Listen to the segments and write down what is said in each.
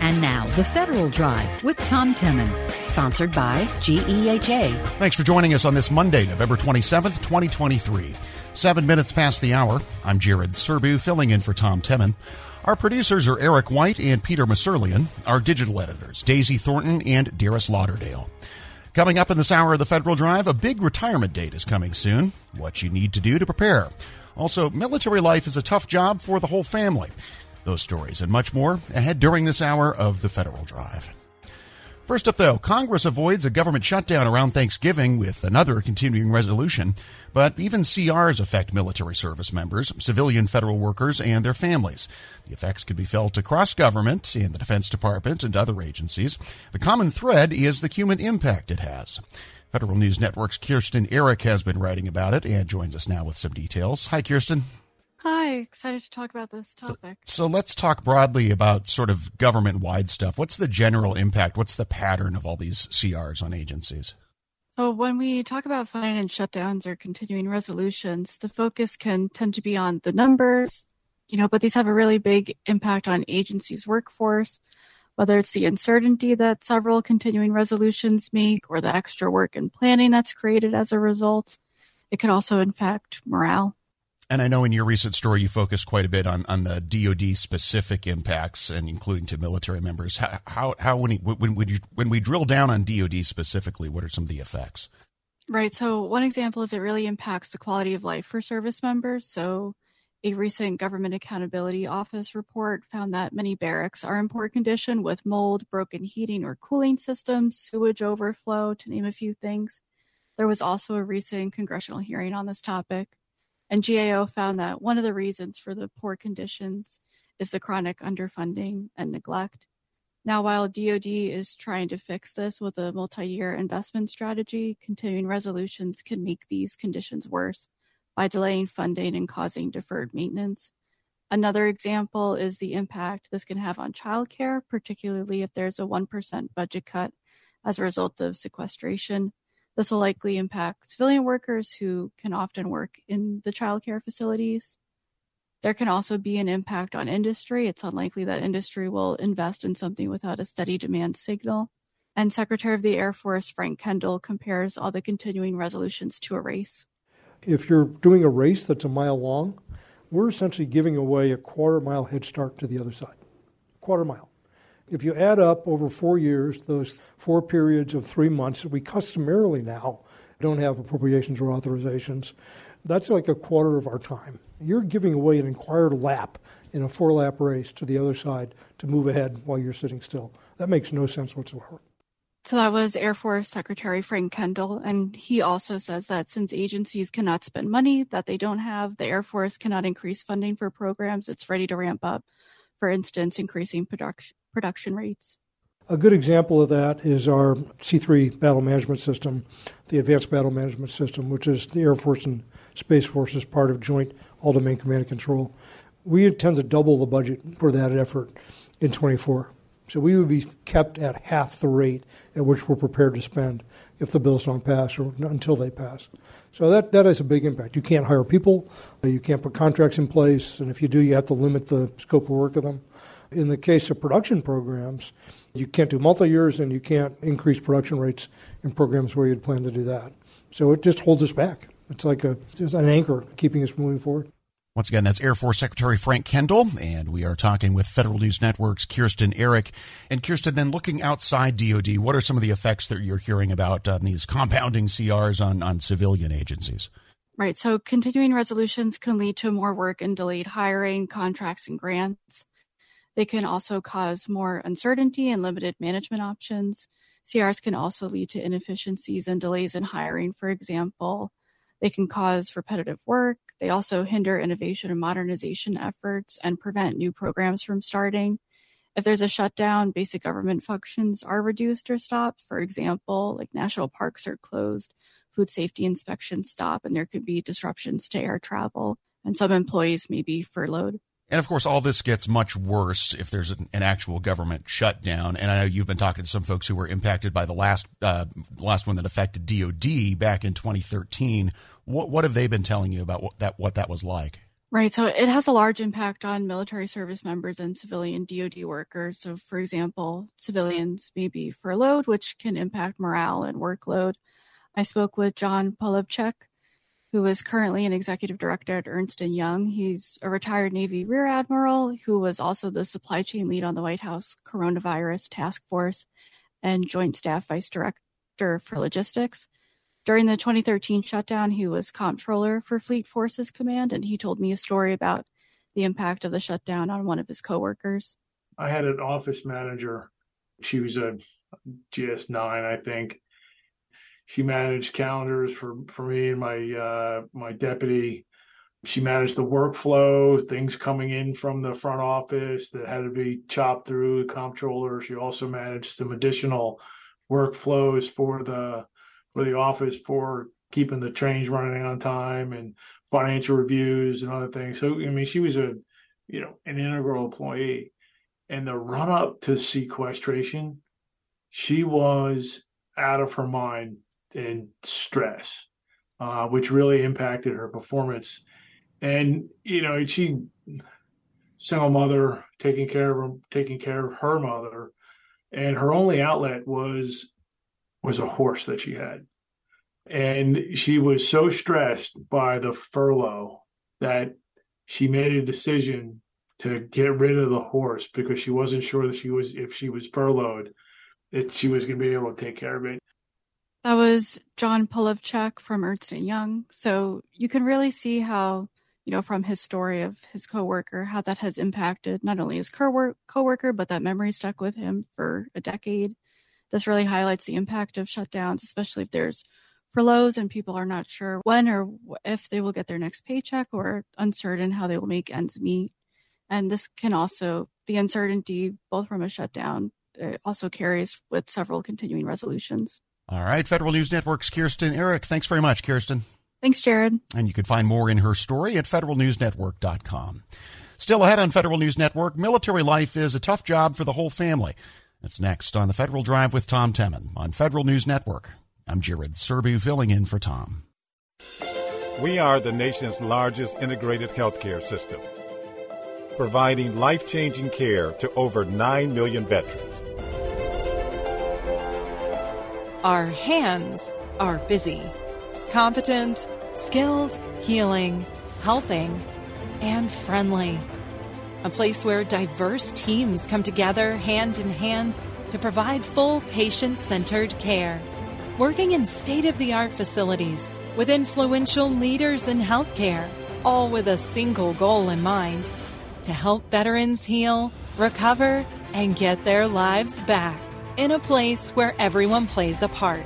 And now, the Federal Drive with Tom Temin, sponsored by GEHA. Thanks for joining us on this Monday, November 27th, 2023. Seven minutes past the hour. I'm Jared Serbu, filling in for Tom Temin. Our producers are Eric White and Peter Masurlian. Our digital editors, Daisy Thornton and Darius Lauderdale. Coming up in this hour of the Federal Drive, a big retirement date is coming soon. What you need to do to prepare. Also, military life is a tough job for the whole family. Those stories and much more ahead during this hour of the Federal Drive. First up, though, Congress avoids a government shutdown around Thanksgiving with another continuing resolution. But even CRs affect military service members, civilian federal workers, and their families. The effects could be felt across government, in the Defense Department, and other agencies. The common thread is the human impact it has. Federal News Network's Kirsten Errick has been writing about it and joins us now with some details. Hi, Kirsten. Hi, excited to talk about this topic. So, so let's talk broadly about sort of government wide stuff. What's the general impact? What's the pattern of all these CRs on agencies? So, when we talk about and shutdowns or continuing resolutions, the focus can tend to be on the numbers, you know, but these have a really big impact on agencies' workforce, whether it's the uncertainty that several continuing resolutions make or the extra work and planning that's created as a result. It can also impact morale. And I know in your recent story you focused quite a bit on, on the DoD specific impacts, and including to military members. How how, how when, when when you, when we drill down on DoD specifically, what are some of the effects? Right. So one example is it really impacts the quality of life for service members. So a recent Government Accountability Office report found that many barracks are in poor condition with mold, broken heating or cooling systems, sewage overflow, to name a few things. There was also a recent congressional hearing on this topic. And GAO found that one of the reasons for the poor conditions is the chronic underfunding and neglect. Now, while DoD is trying to fix this with a multi year investment strategy, continuing resolutions can make these conditions worse by delaying funding and causing deferred maintenance. Another example is the impact this can have on childcare, particularly if there's a 1% budget cut as a result of sequestration. This will likely impact civilian workers who can often work in the childcare facilities. There can also be an impact on industry. It's unlikely that industry will invest in something without a steady demand signal. And Secretary of the Air Force Frank Kendall compares all the continuing resolutions to a race. If you're doing a race that's a mile long, we're essentially giving away a quarter mile head start to the other side. Quarter mile. If you add up over four years, those four periods of three months, we customarily now don't have appropriations or authorizations. That's like a quarter of our time. You're giving away an inquired lap in a four lap race to the other side to move ahead while you're sitting still. That makes no sense whatsoever. So that was Air Force Secretary Frank Kendall. And he also says that since agencies cannot spend money that they don't have, the Air Force cannot increase funding for programs it's ready to ramp up. For instance, increasing production production rates. A good example of that is our C3 battle management system, the Advanced Battle Management System, which is the Air Force and Space Force's part of Joint All Domain Command and Control. We intend to double the budget for that effort in 24. So we would be kept at half the rate at which we're prepared to spend if the bills don't pass or until they pass. So that, that has a big impact. You can't hire people, you can't put contracts in place, and if you do, you have to limit the scope of work of them. In the case of production programs, you can't do multi years and you can't increase production rates in programs where you'd plan to do that. So it just holds us back. It's like a, it's an anchor keeping us moving forward. Once again, that's Air Force Secretary Frank Kendall, and we are talking with Federal News Network's Kirsten Errick. And Kirsten, then looking outside DoD, what are some of the effects that you're hearing about on these compounding CRs on, on civilian agencies? Right. So continuing resolutions can lead to more work and delayed hiring, contracts, and grants. They can also cause more uncertainty and limited management options. CRs can also lead to inefficiencies and delays in hiring, for example. They can cause repetitive work. They also hinder innovation and modernization efforts and prevent new programs from starting. If there's a shutdown, basic government functions are reduced or stopped. For example, like national parks are closed, food safety inspections stop, and there could be disruptions to air travel, and some employees may be furloughed. And of course, all this gets much worse if there's an, an, actual government shutdown. And I know you've been talking to some folks who were impacted by the last uh, last one that affected DoD back in 2013. What what have they been telling you about what that what that was like? Right. So it has a large impact on military service members and civilian DoD workers. So, for example, civilians may be furloughed, which can impact morale and workload. I spoke with John Polowczyk, who is currently an executive director at Ernst & Young. He's a retired Navy Rear Admiral who was also the supply chain lead on the White House Coronavirus Task Force and Joint Staff Vice Director for Logistics. During the 2013 shutdown, he was comptroller for Fleet Forces Command, and he told me a story about the impact of the shutdown on one of his coworkers. I had an office manager. She was a GS9, I think. She managed calendars for, for me and my uh, my deputy. She managed the workflow, things coming in from the front office that had to be chopped through the comptroller. She also managed some additional workflows for the for the office for keeping the trains running on time and financial reviews and other things. So I mean, she was a you know an integral employee. And the run up to sequestration, she was out of her mind in stress, uh, which really impacted her performance. And you know, she single mother taking care of taking care of her mother, and her only outlet was was a horse that she had. And she was so stressed by the furlough that she made a decision to get rid of the horse because she wasn't sure that she was if she was furloughed that she was going to be able to take care of it. That was John Polowczyk from Ernst & Young. So you can really see how, you know, from his story of his coworker, how that has impacted not only his coworker, but that memory stuck with him for a decade. This really highlights the impact of shutdowns, especially if there's furloughs and people are not sure when or if they will get their next paycheck or uncertain how they will make ends meet. And this can also, the uncertainty, both from a shutdown, also carries with several continuing resolutions. All right. Federal News Network's Kirsten Errick. Thanks very much, Kirsten. Thanks, Jared. And you can find more in her story at federalnewsnetwork.com. Still ahead on Federal News Network, military life is a tough job for the whole family. That's next on the Federal Drive with Tom Temin on Federal News Network. I'm Jared Serbu filling in for Tom. We are the nation's largest integrated healthcare system, providing life changing care to over 9 million veterans. Our hands are busy, competent, skilled, healing, helping, and friendly. A place where diverse teams come together hand in hand to provide full patient centered care. Working in state of the art facilities with influential leaders in healthcare, all with a single goal in mind to help veterans heal, recover, and get their lives back in a place where everyone plays a part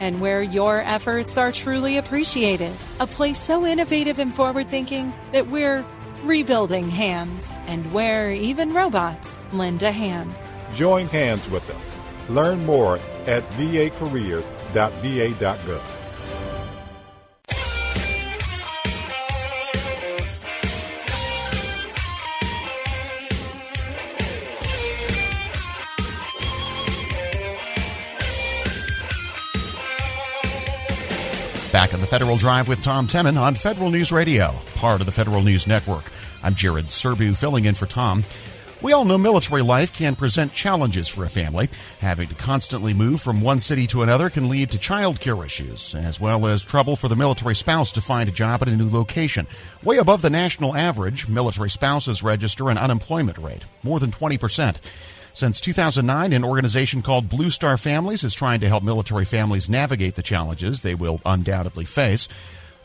and where your efforts are truly appreciated. A place so innovative and forward thinking that we're rebuilding hands, and where even robots lend a hand. Join hands with us. Learn more at vacareers.va.gov. Back on the Federal Drive with Tom Temin on Federal News Radio, part of the Federal News Network. I'm Jared Serbu filling in for Tom. We all know military life can present challenges for a family. Having to constantly move from one city to another can lead to childcare issues, as well as trouble for the military spouse to find a job at a new location. Way above the national average, military spouses register an unemployment rate, more than 20%. Since 2009, an organization called Blue Star Families is trying to help military families navigate the challenges they will undoubtedly face.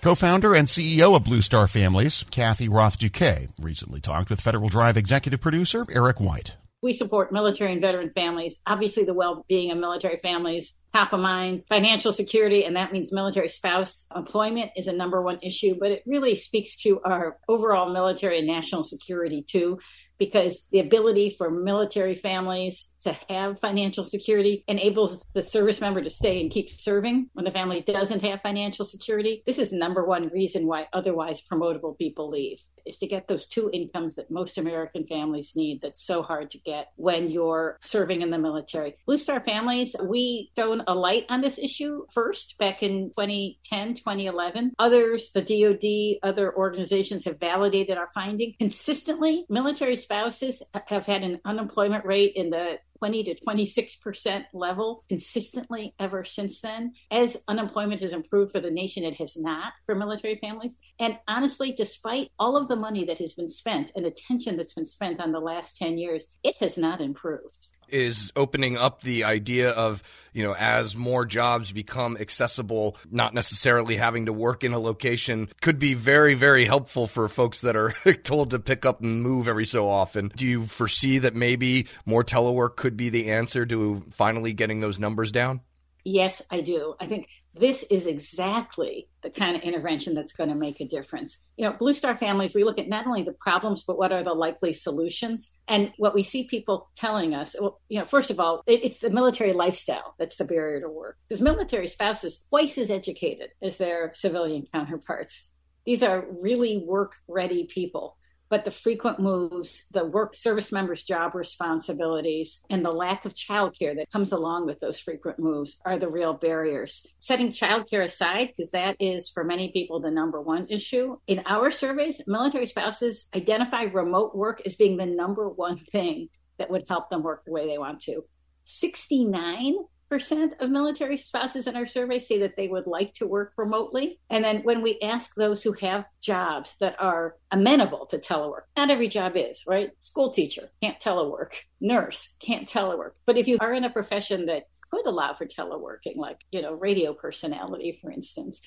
Co-founder and CEO of Blue Star Families, Kathy Roth Douquet, recently talked with Federal Drive executive producer Eric White. We support military and veteran families. Obviously, the well-being of military families top of mind. Financial security, and that means military spouse employment, is a number one issue. But it really speaks to our overall military and national security too because the ability for military families to have financial security enables the service member to stay and keep serving when the family doesn't have financial security. This is number one reason why otherwise promotable people leave is to get those two incomes that most American families need that's so hard to get when you're serving in the military. Blue Star families, we show a light on this issue first back in 2010, 2011. Others, the DoD, other organizations have validated our finding. Consistently, military spouses have had an unemployment rate in the 20 to 26% level consistently ever since then. As unemployment has improved for the nation, it has not for military families. And honestly, despite all of the money that has been spent and attention that's been spent on the last 10 years, it has not improved is opening up the idea of, you know, as more jobs become accessible, not necessarily having to work in a location could be very, very helpful for folks that are told to pick up and move every so often. Do you foresee that maybe more telework could be the answer to finally getting those numbers down? Yes, I do. I think this is exactly the kind of intervention that's going to make a difference. You know, Blue Star families, we look at not only the problems, but what are the likely solutions. And what we see people telling us, well, you know, first of all, it's the military lifestyle that's the barrier to work. Because military spouses twice as educated as their civilian counterparts. These are really work ready people but the frequent moves, the work service members' job responsibilities, and the lack of childcare that comes along with those frequent moves are the real barriers. Setting childcare aside, because that is for many people the number one issue. In our surveys, military spouses identify remote work as being the number one thing that would help them work the way they want to. 69 percent of military spouses in our survey say that they would like to work remotely. And then when we ask those who have jobs that are amenable to telework, not every job is, right? School teacher can't telework, nurse can't telework. But if you are in a profession that could allow for teleworking, like, you know, radio personality, for instance,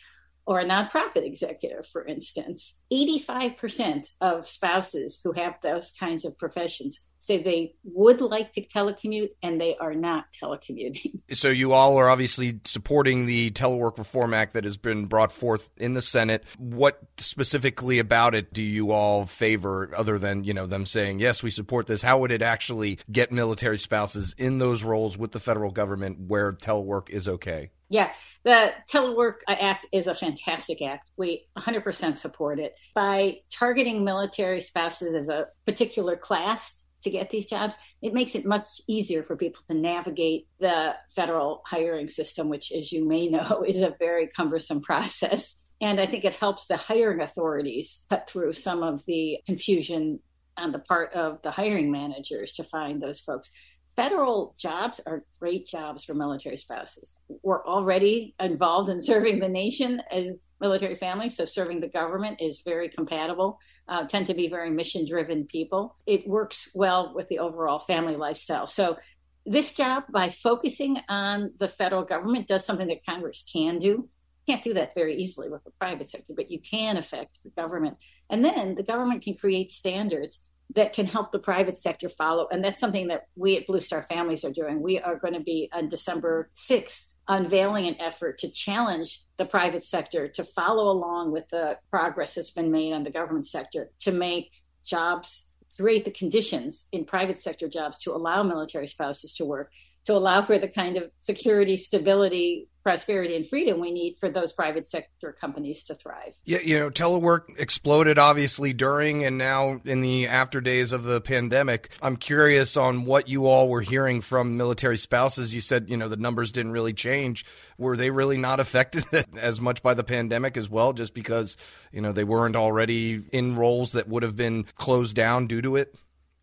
or a nonprofit executive, for instance, 85% of spouses who have those kinds of professions say they would like to telecommute and they are not telecommuting. So you all are obviously supporting the Telework Reform Act that has been brought forth in the Senate. What specifically about it do you all favor other than, you know, them saying, "Yes, we support this." How would it actually get military spouses in those roles with the federal government where telework is okay? Yeah, the Telework uh, Act is a fantastic act. We 100% support it. By targeting military spouses as a particular class to get these jobs, it makes it much easier for people to navigate the federal hiring system, which, as you may know, is a very cumbersome process. And I think it helps the hiring authorities cut through some of the confusion on the part of the hiring managers to find those folks federal jobs are great jobs for military spouses. We're already involved in serving the nation as military families, so serving the government is very compatible. Uh, tend to be very mission driven people. It works well with the overall family lifestyle. So, this job, by focusing on the federal government, does something that Congress can do. Can't do that very easily with the private sector, but you can affect the government. And then the government can create standards that can help the private sector follow. And that's something that we at Blue Star Families are doing. We are going to be on December 6th unveiling an effort to challenge the private sector to follow along with the progress that's been made on the government sector to make jobs create the conditions in private sector jobs to allow military spouses to work to allow for the kind of security stability prosperity and freedom we need for those private sector companies to thrive. Yeah, you know, telework exploded obviously during and now in the after days of the pandemic. I'm curious on what you all were hearing from military spouses. You said, you know, the numbers didn't really change. Were they really not affected as much by the pandemic as well, just because, you know, they weren't already in roles that would have been closed down due to it?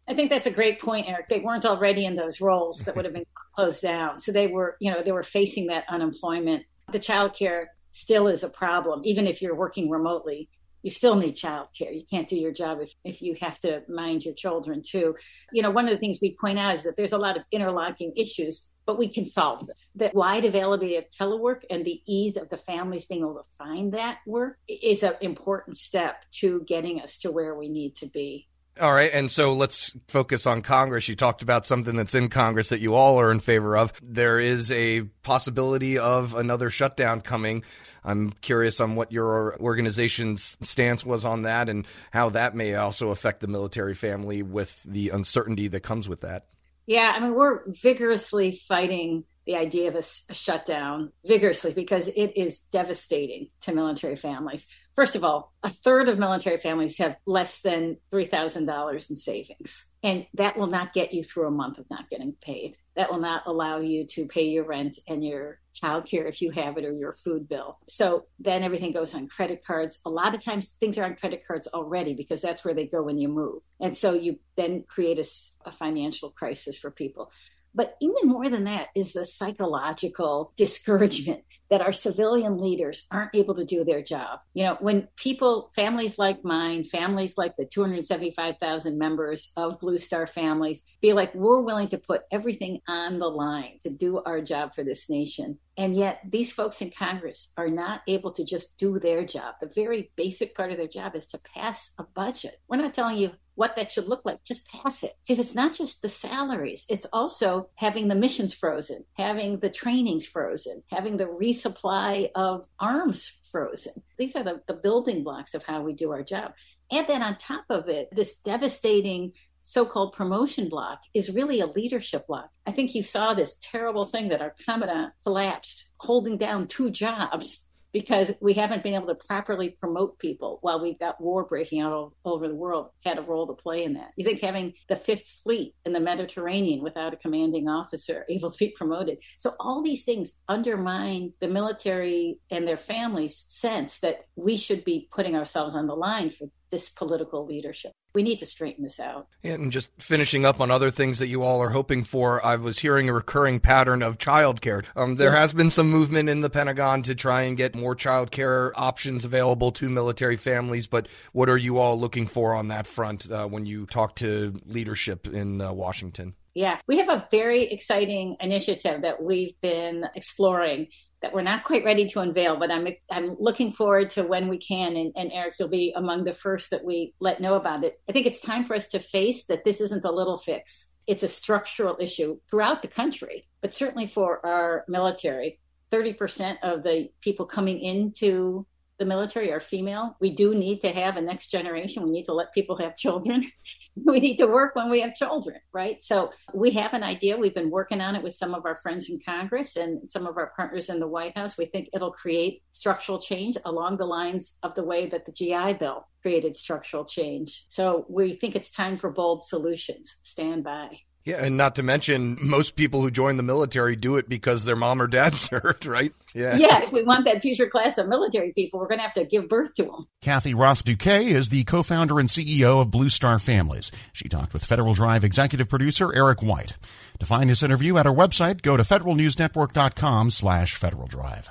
I think that's a great point, Eric. They weren't already in those roles that would have been closed down. So they were, you know, they were facing that unemployment. The childcare still is a problem. Even if you're working remotely, you still need childcare. You can't do your job if, if you have to mind your children too. You know, one of the things we point out is that there's a lot of interlocking issues, but we can solve them. The wide availability of telework and the ease of the families being able to find that work is an important step to getting us to where we need to be. All right, and so let's focus on Congress. You talked about something that's in Congress that you all are in favor of. There is a possibility of another shutdown coming. I'm curious on what your organization's stance was on that and how that may also affect the military family with the uncertainty that comes with that. Yeah, I mean, we're vigorously fighting the idea of a, a shutdown vigorously because it is devastating to military families. First of all, a third of military families have less than $3,000 in savings. And that will not get you through a month of not getting paid. That will not allow you to pay your rent and your childcare if you have it or your food bill. So then everything goes on credit cards. A lot of times things are on credit cards already because that's where they go when you move. And so you then create a, a financial crisis for people. But even more than that is the psychological discouragement that our civilian leaders aren't able to do their job. You know, when people, families like mine, families like the 275,000 members of Blue Star families, feel like we're willing to put everything on the line to do our job for this nation. And yet, these folks in Congress are not able to just do their job. The very basic part of their job is to pass a budget. We're not telling you what that should look like. Just pass it. Because it's not just the salaries, it's also having the missions frozen, having the trainings frozen, having the resupply of arms frozen. These are the, the building blocks of how we do our job. And then on top of it, this devastating so-called promotion block is really a leadership block. I think you saw this terrible thing that our commandant collapsed, holding down two jobs because we haven't been able to properly promote people while we've got war breaking out all over the world had a role to play in that. You think having the fifth fleet in the mediterranean without a commanding officer able to be promoted. So all these things undermine the military and their families sense that we should be putting ourselves on the line for this political leadership we need to straighten this out. And just finishing up on other things that you all are hoping for, I was hearing a recurring pattern of childcare. Um, there has been some movement in the Pentagon to try and get more childcare options available to military families, but what are you all looking for on that front uh, when you talk to leadership in uh, Washington? Yeah, we have a very exciting initiative that we've been exploring that we're not quite ready to unveil, but I'm I'm looking forward to when we can. And, and, Eric, you'll be among the first that we let know about it. I think it's time for us to face that this isn't a little fix. It's a structural issue throughout the country, but certainly for our military. 30% of the people coming into the military are female. We do need to have a next generation. We need to let people have children. we need to work when we have children, right? So we have an idea. We've been working on it with some of our friends in Congress and some of our partners in the White House. We think it'll create structural change along the lines of the way that the GI Bill created structural change. So we think it's time for bold solutions. Stand by. Yeah, and not to mention, most people who join the military do it because their mom or dad served, right? Yeah. Yeah, if we want that future class of military people, we're going to have to give birth to them. Kathy Roth Douquet is the co founder and CEO of Blue Star Families. She talked with Federal Drive executive producer Eric White. To find this interview at our website, go to federalnewsnetwork.com slash Federal Drive.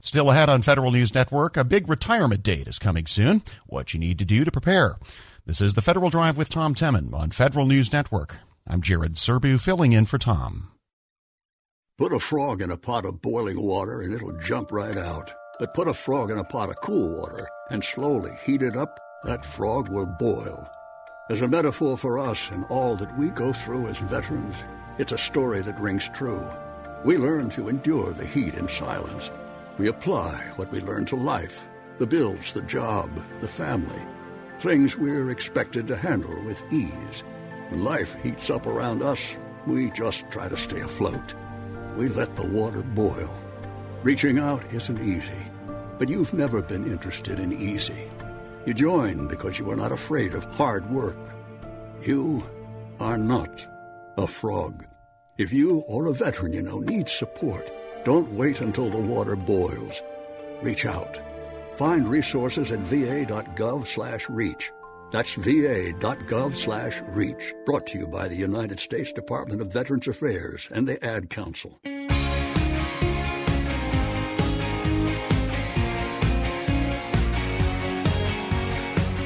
Still ahead on Federal News Network, a big retirement date is coming soon. What you need to do to prepare. This is the Federal Drive with Tom Temin on Federal News Network. I'm Jared Serbu filling in for Tom. Put a frog in a pot of boiling water and it'll jump right out. But put a frog in a pot of cool water and slowly heat it up, that frog will boil. As a metaphor for us and all that we go through as veterans, it's a story that rings true. We learn to endure the heat in silence. We apply what we learn to life the bills, the job, the family, things we're expected to handle with ease. Life heats up around us, we just try to stay afloat. We let the water boil. Reaching out isn't easy, but you've never been interested in easy. You join because you are not afraid of hard work. You are not a frog. If you or a veteran you know needs support, don't wait until the water boils. Reach out. Find resources at va.gov/reach that's va.gov slash reach. Brought to you by the United States Department of Veterans Affairs and the Ad Council.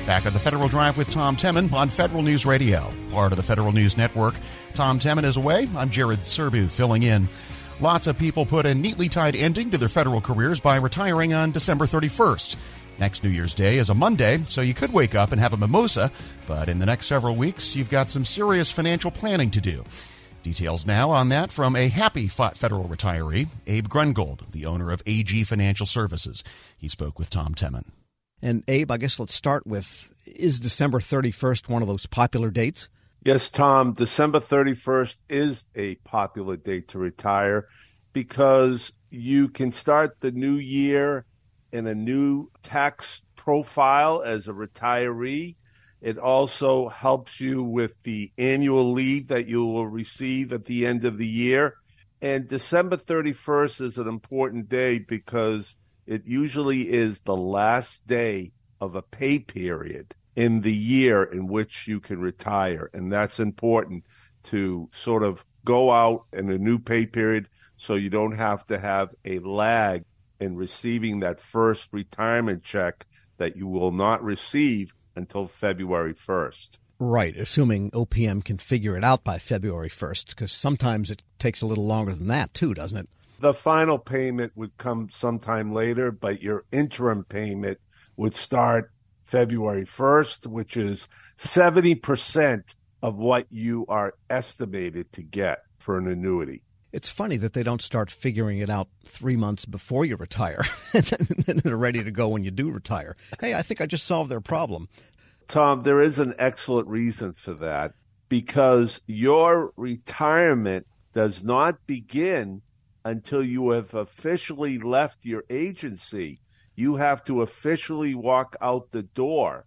Back at the Federal Drive with Tom Temin on Federal News Radio, part of the Federal News Network. Tom Temin is away. I'm Jared Serbu filling in. Lots of people put a neatly tied ending to their federal careers by retiring on December 31st. Next New Year's Day is a Monday, so you could wake up and have a mimosa, but in the next several weeks, you've got some serious financial planning to do. Details now on that from a happy federal retiree, Abe Grungold, the owner of AG Financial Services. He spoke with Tom Temin. And Abe, I guess let's start with is December 31st one of those popular dates? Yes, Tom. December 31st is a popular date to retire. because you can start the new year in a new tax profile as a retiree. It also helps you with the annual leave that you will receive at the end of the year. And December 31st is an important day because it usually is the last day of a pay period in the year in which you can retire. And that's important to sort of go out in a new pay period so you don't have to have a lag in receiving that first retirement check that you will not receive until February 1st. Right, assuming OPM can figure it out by February 1st, because sometimes it takes a little longer than that, too, doesn't it? The final payment would come sometime later, but your interim payment would start February 1st, which is 70% of what you are estimated to get for an annuity. It's funny that they don't start figuring it out three months before you retire, and they're ready to go when you do retire. Hey, I think I just solved their problem. Tom, there is an excellent reason for that because your retirement does not begin until you have officially left your agency. You have to officially walk out the door.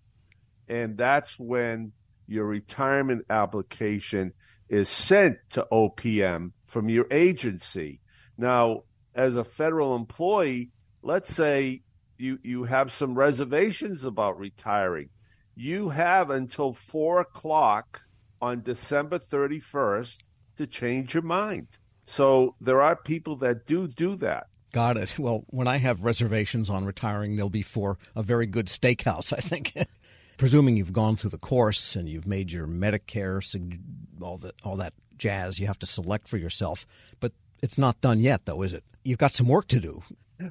And that's when your retirement application is sent to OPM from your agency. Now, as a federal employee, let's say you, you have some reservations about retiring. You have until four o'clock on December 31st to change your mind. So there are people that do do that. Got it. Well, when I have reservations on retiring, they'll be for a very good steakhouse, I think. Presuming you've gone through the course and you've made your Medicare, all that, all that jazz you have to select for yourself. But it's not done yet, though, is it? You've got some work to do.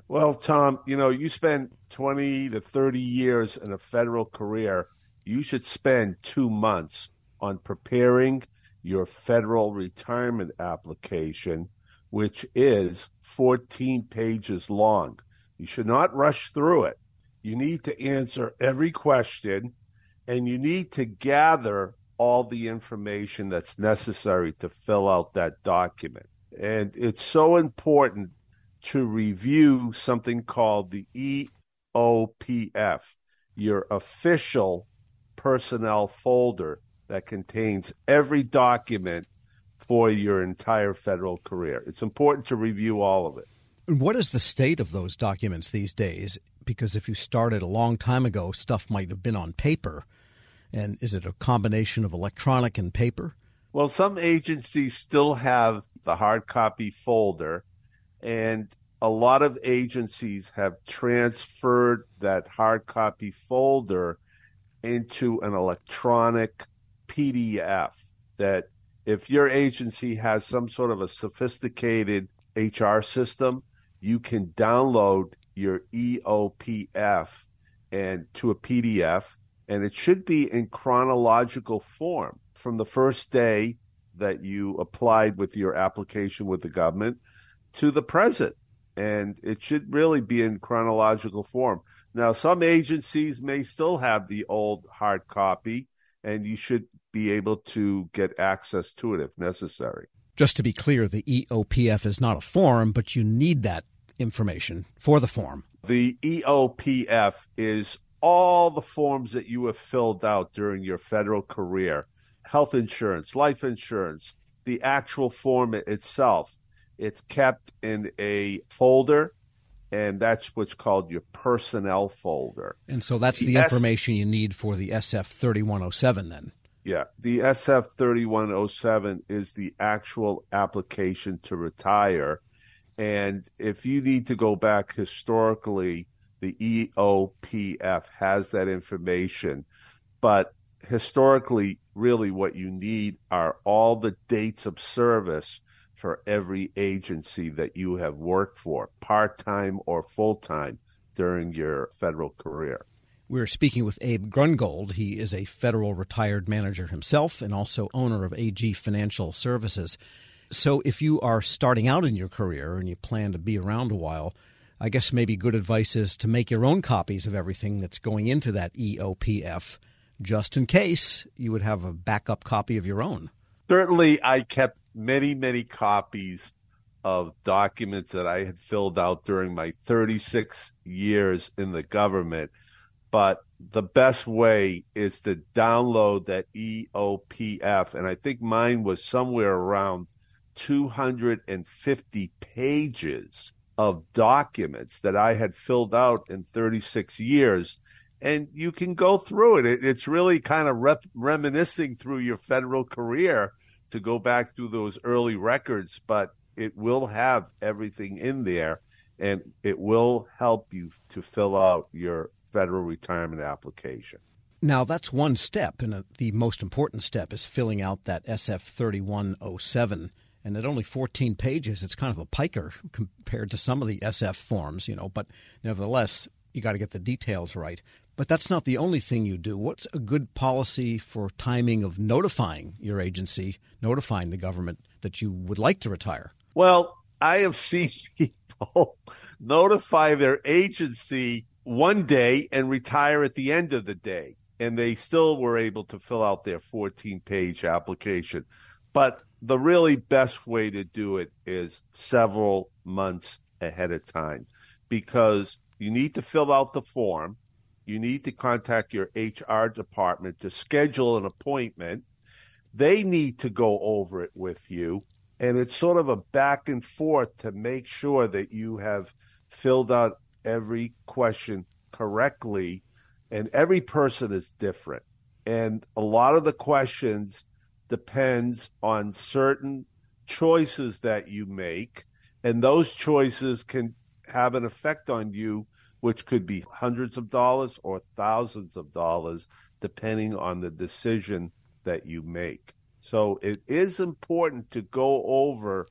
Well, Tom, you know, you spend 20 to 30 years in a federal career. You should spend two months on preparing your federal retirement application, which is 14 pages long. You should not rush through it. You need to answer every question and you need to gather all the information that's necessary to fill out that document. And it's so important to review something called the EOPF, your official personnel folder that contains every document for your entire federal career. It's important to review all of it. What is the state of those documents these days? Because if you started a long time ago, stuff might have been on paper. And is it a combination of electronic and paper? Well, some agencies still have the hard copy folder, and a lot of agencies have transferred that hard copy folder into an electronic PDF that if your agency has some sort of a sophisticated HR system, you can download your EOPF and to a PDF and it should be in chronological form from the first day that you applied with your application with the government to the present. And it should really be in chronological form. Now, some agencies may still have the old hard copy, and you should be able to get access to it if necessary. Just to be clear, the EOPF is not a form, but you need that information for the form. The EOPF is all the forms that you have filled out during your federal career health insurance, life insurance, the actual form itself. It's kept in a folder, and that's what's called your personnel folder. And so that's the, the information S- you need for the SF 3107 then. Yeah, the SF 3107 is the actual application to retire. And if you need to go back historically the EOPF has that information. But historically, really what you need are all the dates of service for every agency that you have worked for, part time or full time, during your federal career. We're speaking with Abe Grungold. He is a federal retired manager himself and also owner of AG Financial Services. So, if you are starting out in your career and you plan to be around a while, I guess maybe good advice is to make your own copies of everything that's going into that EOPF, just in case you would have a backup copy of your own. Certainly, I kept many, many copies of documents that I had filled out during my 36 years in the government, but the best way is to download that EOPF. And I think mine was somewhere around 250 pages of documents that I had filled out in 36 years. And you can go through it. It's really kind of rep- reminiscing through your federal career to go back through those early records, but it will have everything in there and it will help you to fill out your federal retirement application. Now, that's one step, and uh, the most important step is filling out that SF 3107. And at only 14 pages, it's kind of a piker compared to some of the SF forms, you know, but nevertheless, you got to get the details right. But that's not the only thing you do. What's a good policy for timing of notifying your agency, notifying the government that you would like to retire? Well, I have seen people notify their agency one day and retire at the end of the day. And they still were able to fill out their 14 page application. But the really best way to do it is several months ahead of time because you need to fill out the form you need to contact your HR department to schedule an appointment. They need to go over it with you. And it's sort of a back and forth to make sure that you have filled out every question correctly. And every person is different. And a lot of the questions depends on certain choices that you make. And those choices can have an effect on you which could be hundreds of dollars or thousands of dollars, depending on the decision that you make. So it is important to go over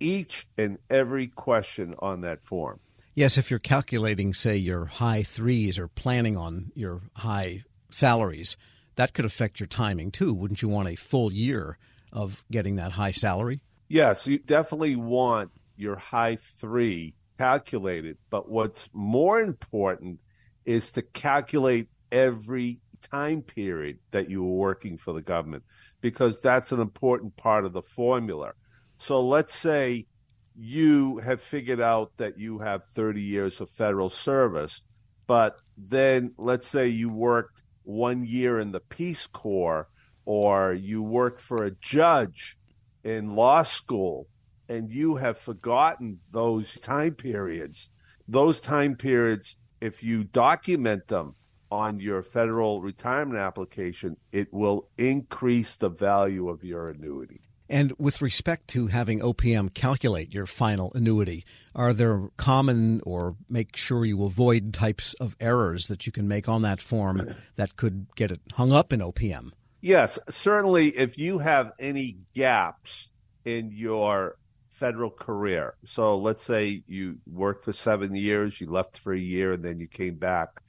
each and every question on that form. Yes, if you're calculating, say, your high threes or planning on your high salaries, that could affect your timing too. Wouldn't you want a full year of getting that high salary? Yes, you definitely want your high three calculated. But what's more important is to calculate every time period that you were working for the government because that's an important part of the formula. So let's say you have figured out that you have 30 years of federal service, but then let's say you worked one year in the Peace Corps or you work for a judge in law school and you have forgotten those time periods, those time periods, if you document them on your federal retirement application, it will increase the value of your annuity. And with respect to having OPM calculate your final annuity, are there common or make sure you avoid types of errors that you can make on that form that could get it hung up in OPM? Yes, certainly if you have any gaps in your federal career. So let's say you worked for seven years, you left for a year, and then you came back.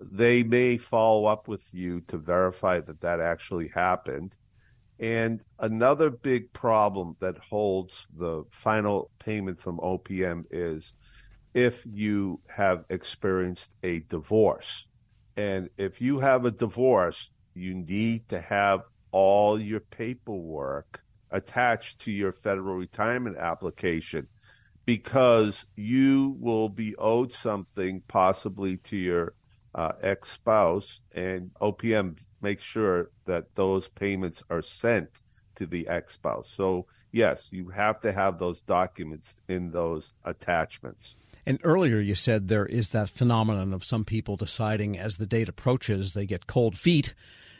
They may follow up with you to verify that that actually happened. And another big problem that holds the final payment from OPM is if you have experienced a divorce. And if you have a divorce, you need to have all your paperwork attached to your federal retirement application because you will be owed something possibly to your uh, ex spouse, and OPM makes sure that those payments are sent to the ex spouse. So, yes, you have to have those documents in those attachments. And earlier you said there is that phenomenon of some people deciding as the date approaches, they get cold feet,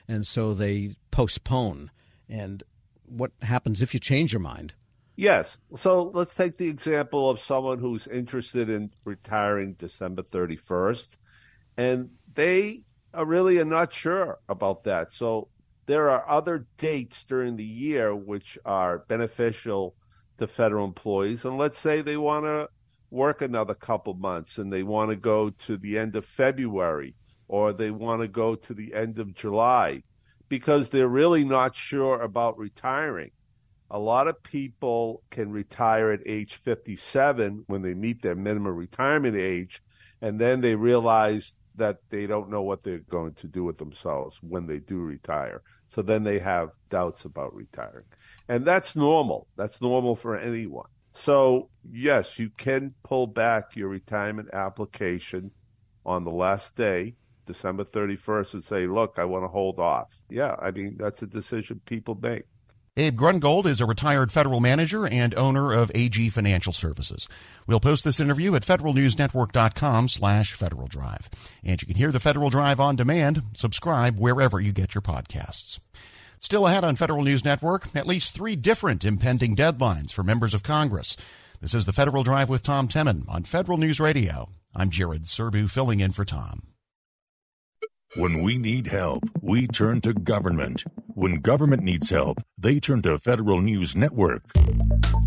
and so they postpone. And what happens if you change your mind? Yes. So let's take the example of someone who's interested in retiring December 31st, and they really are not sure about that. So there are other dates during the year which are beneficial to federal employees. And let's say they want to work another couple months and they want to go to the end of February or they want to go to the end of July because they're really not sure about retiring. A lot of people can retire at age 57 when they meet their minimum retirement age, and then they realize that they don't know what they're going to do with themselves when they do retire. So then they have doubts about retiring. And that's normal. That's normal for anyone. So, yes, you can pull back your retirement application on the last day, December 31st, and say, look, I want to hold off. Yeah, I mean, that's a decision people make. Abe Grungold is a retired federal manager and owner of AG Financial Services. We'll post this interview at federalnewsnetwork.com slash Federal Drive. And you can hear the Federal Drive on demand. Subscribe wherever you get your podcasts. Still ahead on Federal News Network, at least three different impending deadlines for members of Congress. This is the Federal Drive with Tom Temin on Federal News Radio. I'm Jared Serbu filling in for Tom. When we need help, we turn to government. When government needs help, they turn to Federal News Network.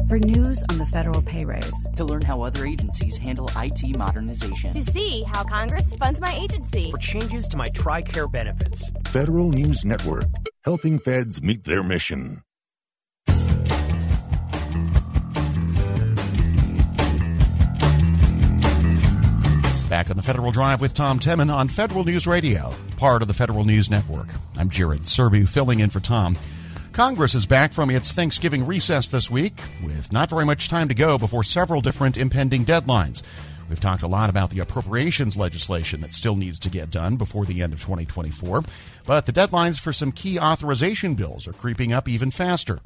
For news on the federal pay raise, to learn how other agencies handle IT modernization, to see how Congress funds my agency, for changes to my TRICARE benefits. Federal News Network, helping feds meet their mission. Back on the Federal Drive with Tom Temin on Federal News Radio, part of the Federal News Network. I'm Jared Serbu, filling in for Tom. Congress is back from its Thanksgiving recess this week, with not very much time to go before several different impending deadlines. We've talked a lot about the appropriations legislation that still needs to get done before the end of 2024, but the deadlines for some key authorization bills are creeping up even faster.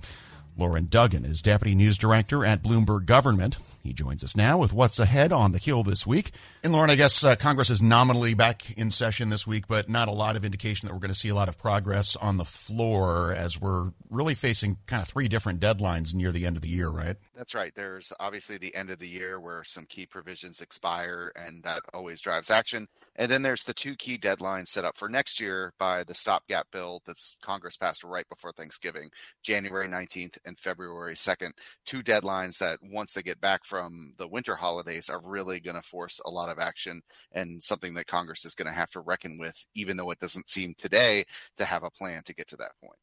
Loren Duggan is Deputy News Director at Bloomberg Government. He joins us now with what's ahead on the Hill this week. And Loren, I guess uh, Congress is nominally back in session this week, but not a lot of indication that we're going to see a lot of progress on the floor as we're really facing kind of three different deadlines near the end of the year, right? That's right. There's obviously the end of the year where some key provisions expire, and that always drives action. And then there's the two key deadlines set up for next year by the stopgap bill that's Congress passed right before Thanksgiving, January 19th and February 2nd. Two deadlines that, once they get back from the winter holidays, are really going to force a lot of action and something that Congress is going to have to reckon with, even though it doesn't seem today to have a plan to get to that point.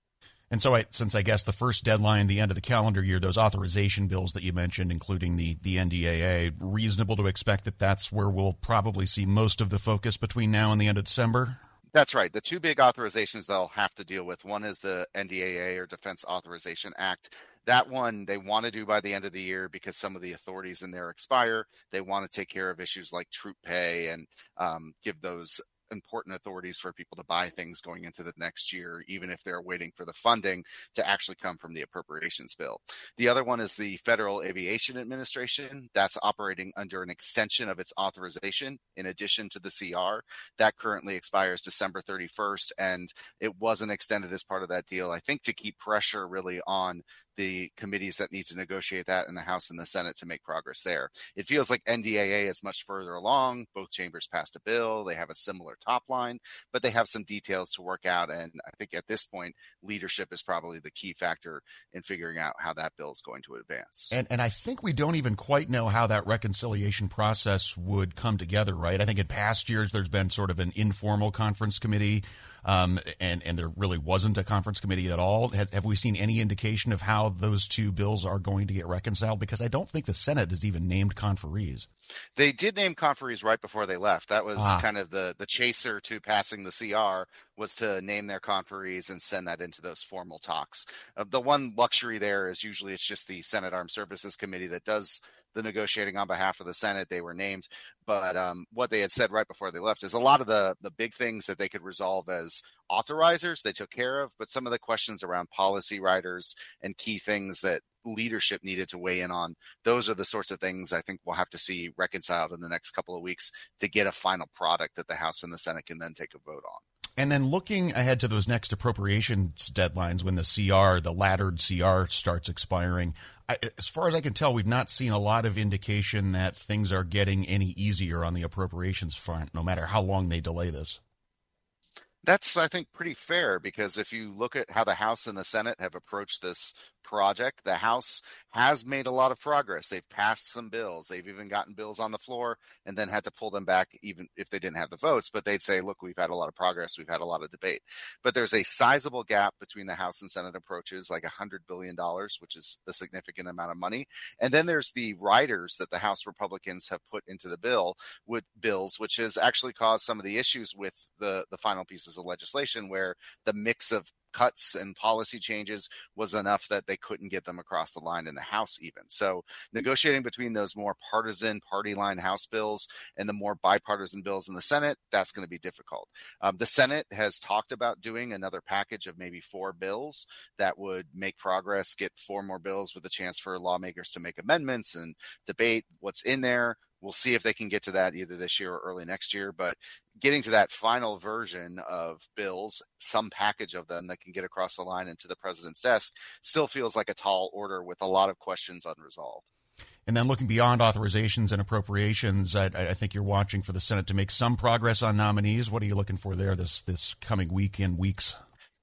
And so, I, since I guess the first deadline, the end of the calendar year, those authorization bills that you mentioned, including the the NDAA, reasonable to expect that that's where we'll probably see most of the focus between now and the end of December. That's right. The two big authorizations they'll have to deal with one is the NDAA or Defense Authorization Act. That one they want to do by the end of the year because some of the authorities in there expire. They want to take care of issues like troop pay and um, give those important authorities for people to buy things going into the next year, even if they're waiting for the funding to actually come from the appropriations bill. The other one is the Federal Aviation Administration. That's operating under an extension of its authorization in addition to the CR. That currently expires December 31st, and it wasn't extended as part of that deal, I think, to keep pressure really on the committees that need to negotiate that in the House and the Senate to make progress there. It feels like NDAA is much further along. Both chambers passed a bill. They have a similar top line, but they have some details to work out. And I think at this point, leadership is probably the key factor in figuring out how that bill is going to advance. And, and I think we don't even quite know how that reconciliation process would come together, right? I think in past years, there's been sort of an informal conference committee um, and and there really wasn't a conference committee at all. Have, have, we seen any indication of how those two bills are going to get reconciled? Because I don't think the Senate has even named conferees. They did name conferees right before they left. That was ah. kind of the the chaser to passing the CR was to name their conferees and send that into those formal talks. Uh, the one luxury there is usually it's just the Senate Armed Services Committee that does the negotiating on behalf of the Senate. They were named, but um, what they had said right before they left is a lot of the the big things that they could resolve as authorizers they took care of, but some of the questions around policy riders and key things that leadership needed to weigh in on. Those are the sorts of things I think we'll have to see reconciled in the next couple of weeks to get a final product that the House and the Senate can then take a vote on. And then looking ahead to those next appropriations deadlines when the CR, the laddered CR, starts expiring, I, as far as I can tell, we've not seen a lot of indication that things are getting any easier on the appropriations front, no matter how long they delay this. That's, I think, pretty fair because if you look at how the House and the Senate have approached this project. The House has made a lot of progress. They've passed some bills. They've even gotten bills on the floor and then had to pull them back, even if they didn't have the votes. But they'd say, look, we've had a lot of progress. We've had a lot of debate. But there's a sizable gap between the House and Senate approaches, like $100 billion, which is a significant amount of money. And then there's the riders that the House Republicans have put into the bill with bills, which has actually caused some of the issues with the, the final pieces of legislation where the mix of cuts and policy changes was enough that they couldn't get them across the line in the House, even. So, negotiating between those more partisan party line House bills and the more bipartisan bills in the Senate, that's going to be difficult. Um, the Senate has talked about doing another package of maybe four bills that would make progress, get four more bills with a chance for lawmakers to make amendments and debate what's in there. We'll see if they can get to that either this year or early next year. But getting to that final version of bills, some package of them that can get across the line into the president's desk, still feels like a tall order with a lot of questions unresolved. And then looking beyond authorizations and appropriations, I, I, think you're watching for the Senate to make some progress on nominees. What are you looking for there this this coming week and weeks?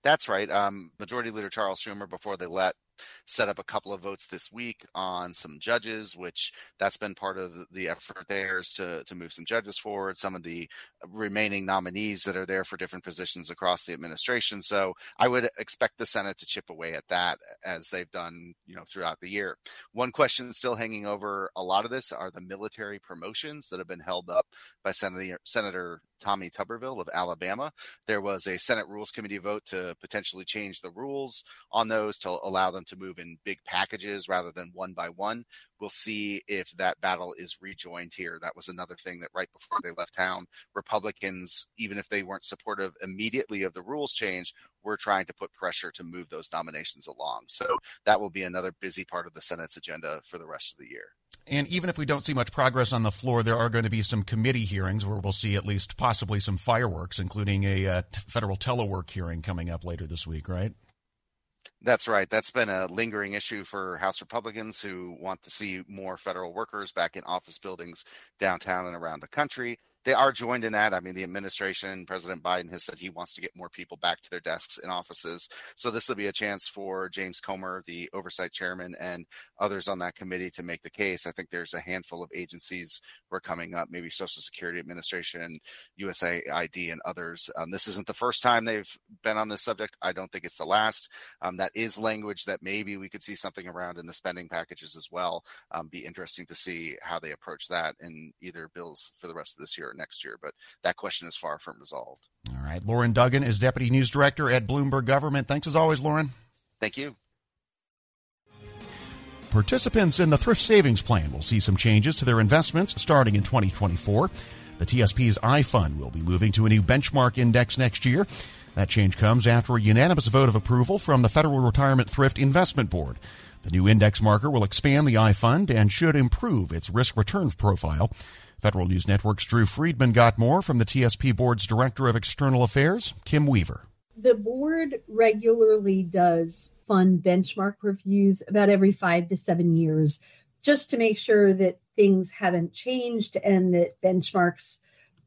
That's right. Um, Majority Leader Charles Schumer, before they let set up a couple of votes this week on some judges, which that's been part of the effort there is to, to move some judges forward, some of the remaining nominees that are there for different positions across the administration. So I would expect the Senate to chip away at that as they've done, you know, throughout the year. One question still hanging over a lot of this are the military promotions that have been held up by Senator, Senator Tommy Tuberville of Alabama. There was a Senate Rules Committee vote to potentially change the rules on those to allow them to move in big packages rather than one by one. We'll see if that battle is rejoined here. That was another thing that right before they left town, Republicans, even if they weren't supportive immediately of the rules change, were trying to put pressure to move those nominations along. So that will be another busy part of the Senate's agenda for the rest of the year. And even if we don't see much progress on the floor, there are going to be some committee hearings where we'll see at least possibly some fireworks, including a uh, federal telework hearing coming up later this week, right? That's right. That's been a lingering issue for House Republicans who want to see more federal workers back in office buildings downtown and around the country they are joined in that. I mean, the administration, President Biden has said he wants to get more people back to their desks in offices. So this will be a chance for James Comer, the oversight chairman, and others on that committee to make the case. I think there's a handful of agencies who are coming up, maybe Social Security Administration, USAID, and others. Um, this isn't the first time they've been on this subject. I don't think it's the last. Um, that is language that maybe we could see something around in the spending packages as well. Um, be interesting to see how they approach that in either bills for the rest of this year next year. But that question is far from resolved. All right. Loren Duggan is Deputy News Director at Bloomberg Government. Thanks as always, Loren. Thank you. Participants in the Thrift Savings Plan will see some changes to their investments starting in 2024. The TSP's iFund will be moving to a new benchmark index next year. That change comes after a unanimous vote of approval from the Federal Retirement Thrift Investment Board. The new index marker will expand the iFund and should improve its risk return profile. Federal News Network's Drew Friedman got more from the TSP Board's Director of External Affairs, Kim Weaver. The board regularly does fund benchmark reviews about every five to seven years just to make sure that things haven't changed and that benchmarks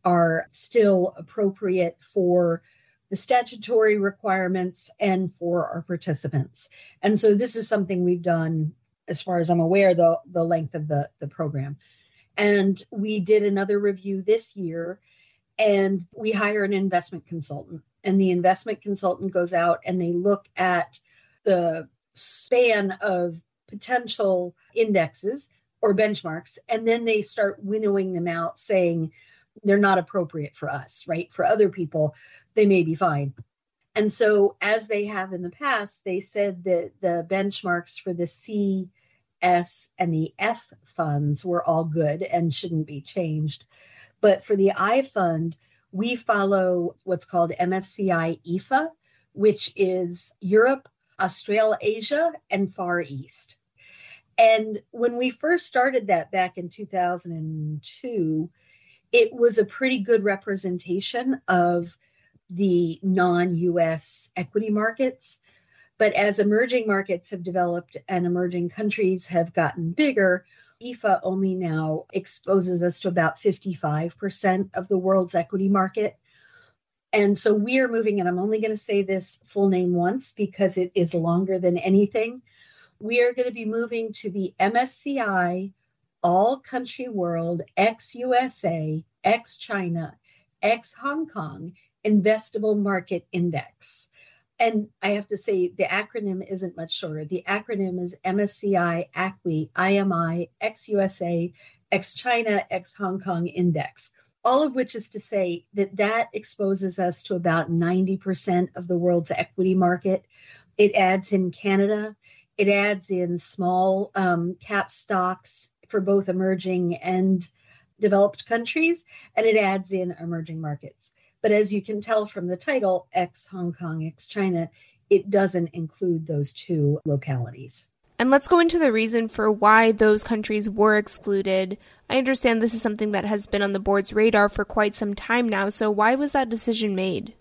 are still appropriate for the statutory requirements and for our participants. And so this is something we've done, as far as I'm aware, the, the length of the, the program. And we did another review this year and we hire an investment consultant. And the investment consultant goes out and they look at the span of potential indexes or benchmarks. And then they start winnowing them out, saying they're not appropriate for us, right? For other people, they may be fine. And so, as they have in the past, they said that the benchmarks for the C S, and the F funds were all good and shouldn't be changed. But for the I fund, we follow what's called MSCI EAFE, which is Europe, Australasia, and Far East. And when we first started that back in 2002, it was a pretty good representation of the non US equity markets. But as emerging markets have developed and emerging countries have gotten bigger, EAFE only now exposes us to about 55% of the world's equity market. And so we are moving, and I'm only going to say this full name once because it is longer than anything. We are going to be moving to the MSCI All Country World ex USA, ex China, ex Hong Kong Investable Market Index and I have to say the acronym isn't much shorter. The acronym is MSCI ACWI IMI ex USA ex China ex Hong Kong Index. all of which is to say that that exposes us to about 90% of the world's equity market. It adds in Canada, it adds in small um, cap stocks for both emerging and developed countries, and it adds in emerging markets. But as you can tell from the title, ex Hong Kong, ex China, it doesn't include those two localities. And let's go into the reason for why those countries were excluded. I understand this is something that has been on the board's radar for quite some time now. So, why was that decision made?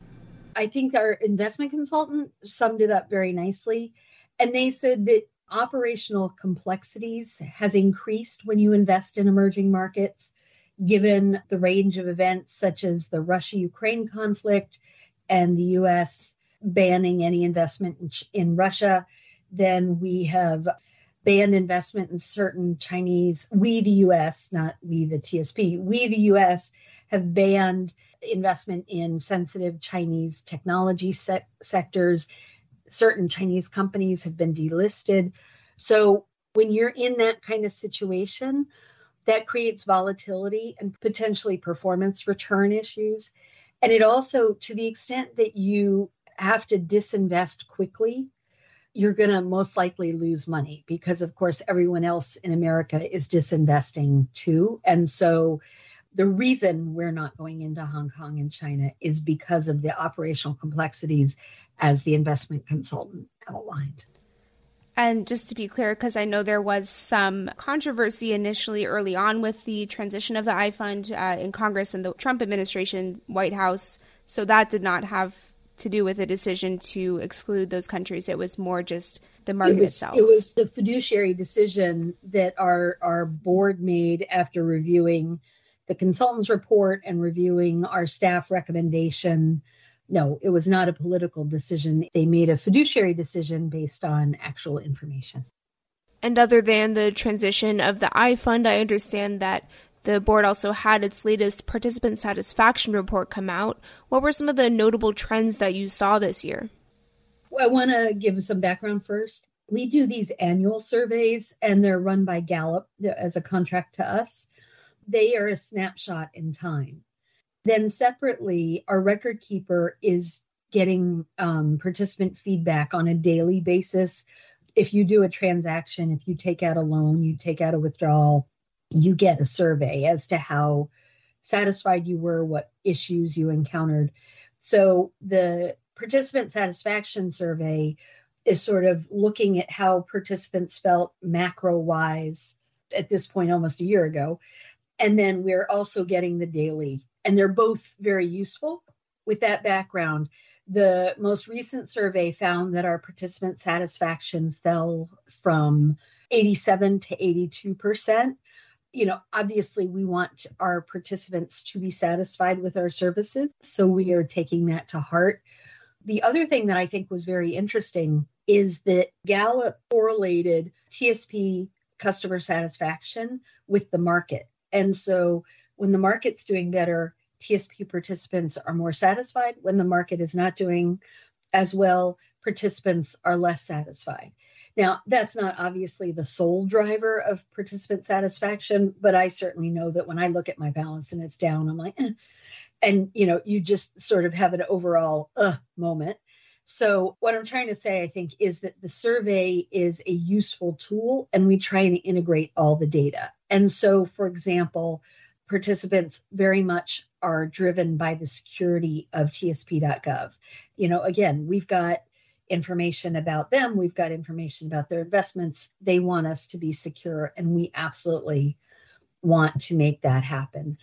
I think our investment consultant summed it up very nicely. And they said that operational complexities has increased when you invest in emerging markets, given the range of events such as the Russia Ukraine conflict and the US banning any investment in, Russia then we have banned investment in certain Chinese, we the US, not we the TSP, we the US have banned investment in sensitive Chinese technology se- sectors. Certain Chinese companies have been delisted. So when you're in that kind of situation, that creates volatility and potentially performance return issues. And it also, to the extent that you have to disinvest quickly you're going to most likely lose money because, of course, everyone else in America is disinvesting too. And so the reason we're not going into Hong Kong and China is because of the operational complexities as the investment consultant outlined. And just to be clear, because I know there was some controversy initially early on with the transition of the iFund uh, in Congress and the Trump administration, White House. So that did not have to do with a decision to exclude those countries. It was more just the market it was, itself. It was the fiduciary decision that our our board made after reviewing the consultant's report and reviewing our staff recommendation. No, it was not a political decision. They made a fiduciary decision based on actual information. And other than the transition of the iFund, I understand that the board also had its latest participant satisfaction report come out. What were some of the notable trends that you saw this year? Well, I want to give some background first. We do these annual surveys, and they're run by Gallup as a contract to us. They are a snapshot in time. Then, separately, our record keeper is getting um, participant feedback on a daily basis. If you do a transaction, if you take out a loan, you take out a withdrawal, you get a survey as to how satisfied you were, what issues you encountered. So the participant satisfaction survey is sort of looking at how participants felt macro wise at this point almost a year ago. And then we're also getting the daily, and they're both very useful. With that background, the most recent survey found that our participant satisfaction fell from 87 to 82 percent you know, obviously we want our participants to be satisfied with our services. So we are taking that to heart. The other thing that I think was very interesting is that Gallup correlated TSP customer satisfaction with the market. And so when the market's doing better, TSP participants are more satisfied. When the market is not doing as well, participants are less satisfied. Now, that's not obviously the sole driver of participant satisfaction, but I certainly know that when I look at my balance and it's down, I'm like, eh. and you know, you just sort of have an overall uh moment. So, what I'm trying to say, I think, is that the survey is a useful tool and we try and integrate all the data. And so, for example, participants very much are driven by the security of tsp.gov. You know, again, we've got information about them. We've got information about their investments. They want us to be secure, and we absolutely want to make that happen.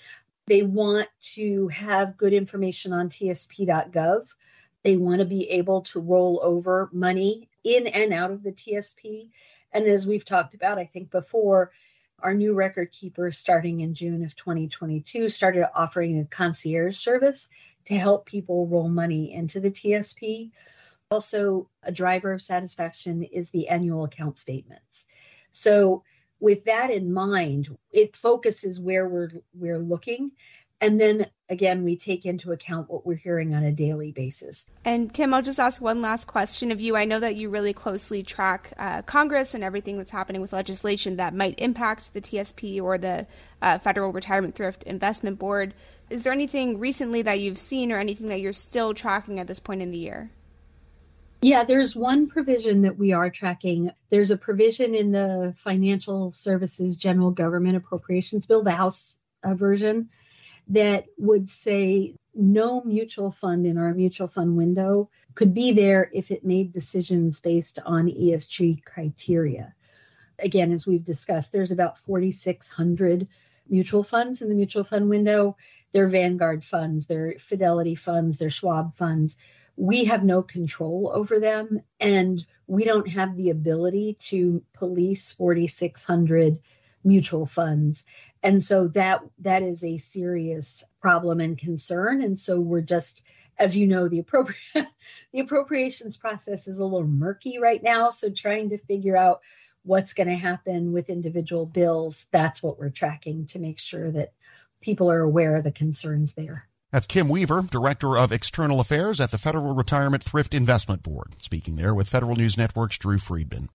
They want to have good information on tsp.gov. They want to be able to roll over money in and out of the TSP. And as we've talked about, I think before, our new record keeper starting in June of 2022 started offering a concierge service to help people roll money into the TSP. Also, a driver of satisfaction is the annual account statements. So, with that in mind, it focuses where we're we're looking, and then again, we take into account what we're hearing on a daily basis. And Kim, I'll just ask one last question of you. I know that you really closely track uh, Congress and everything that's happening with legislation that might impact the TSP or the uh, Federal Retirement Thrift Investment Board Is there anything recently that you've seen or anything that you're still tracking at this point in the year? Yeah, there's one provision that we are tracking. There's a provision in the Financial Services General Government Appropriations Bill, the House uh, version, that would say no mutual fund in our mutual fund window could be there if it made decisions based on ESG criteria. Again, as we've discussed, there's about 4,600 mutual funds in the mutual fund window. They're Vanguard funds, they're Fidelity funds, they're Schwab funds. We have no control over them, and we don't have the ability to police 4,600 mutual funds. And so that that is a serious problem and concern. And so we're just as you know, the appropri- the appropriations process is a little murky right now. So trying to figure out what's going to happen with individual bills, that's what we're tracking to make sure that people are aware of the concerns there. That's Kim Weaver, Director of External Affairs at the Federal Retirement Thrift Investment Board, speaking there with Federal News Network's Drew Friedman.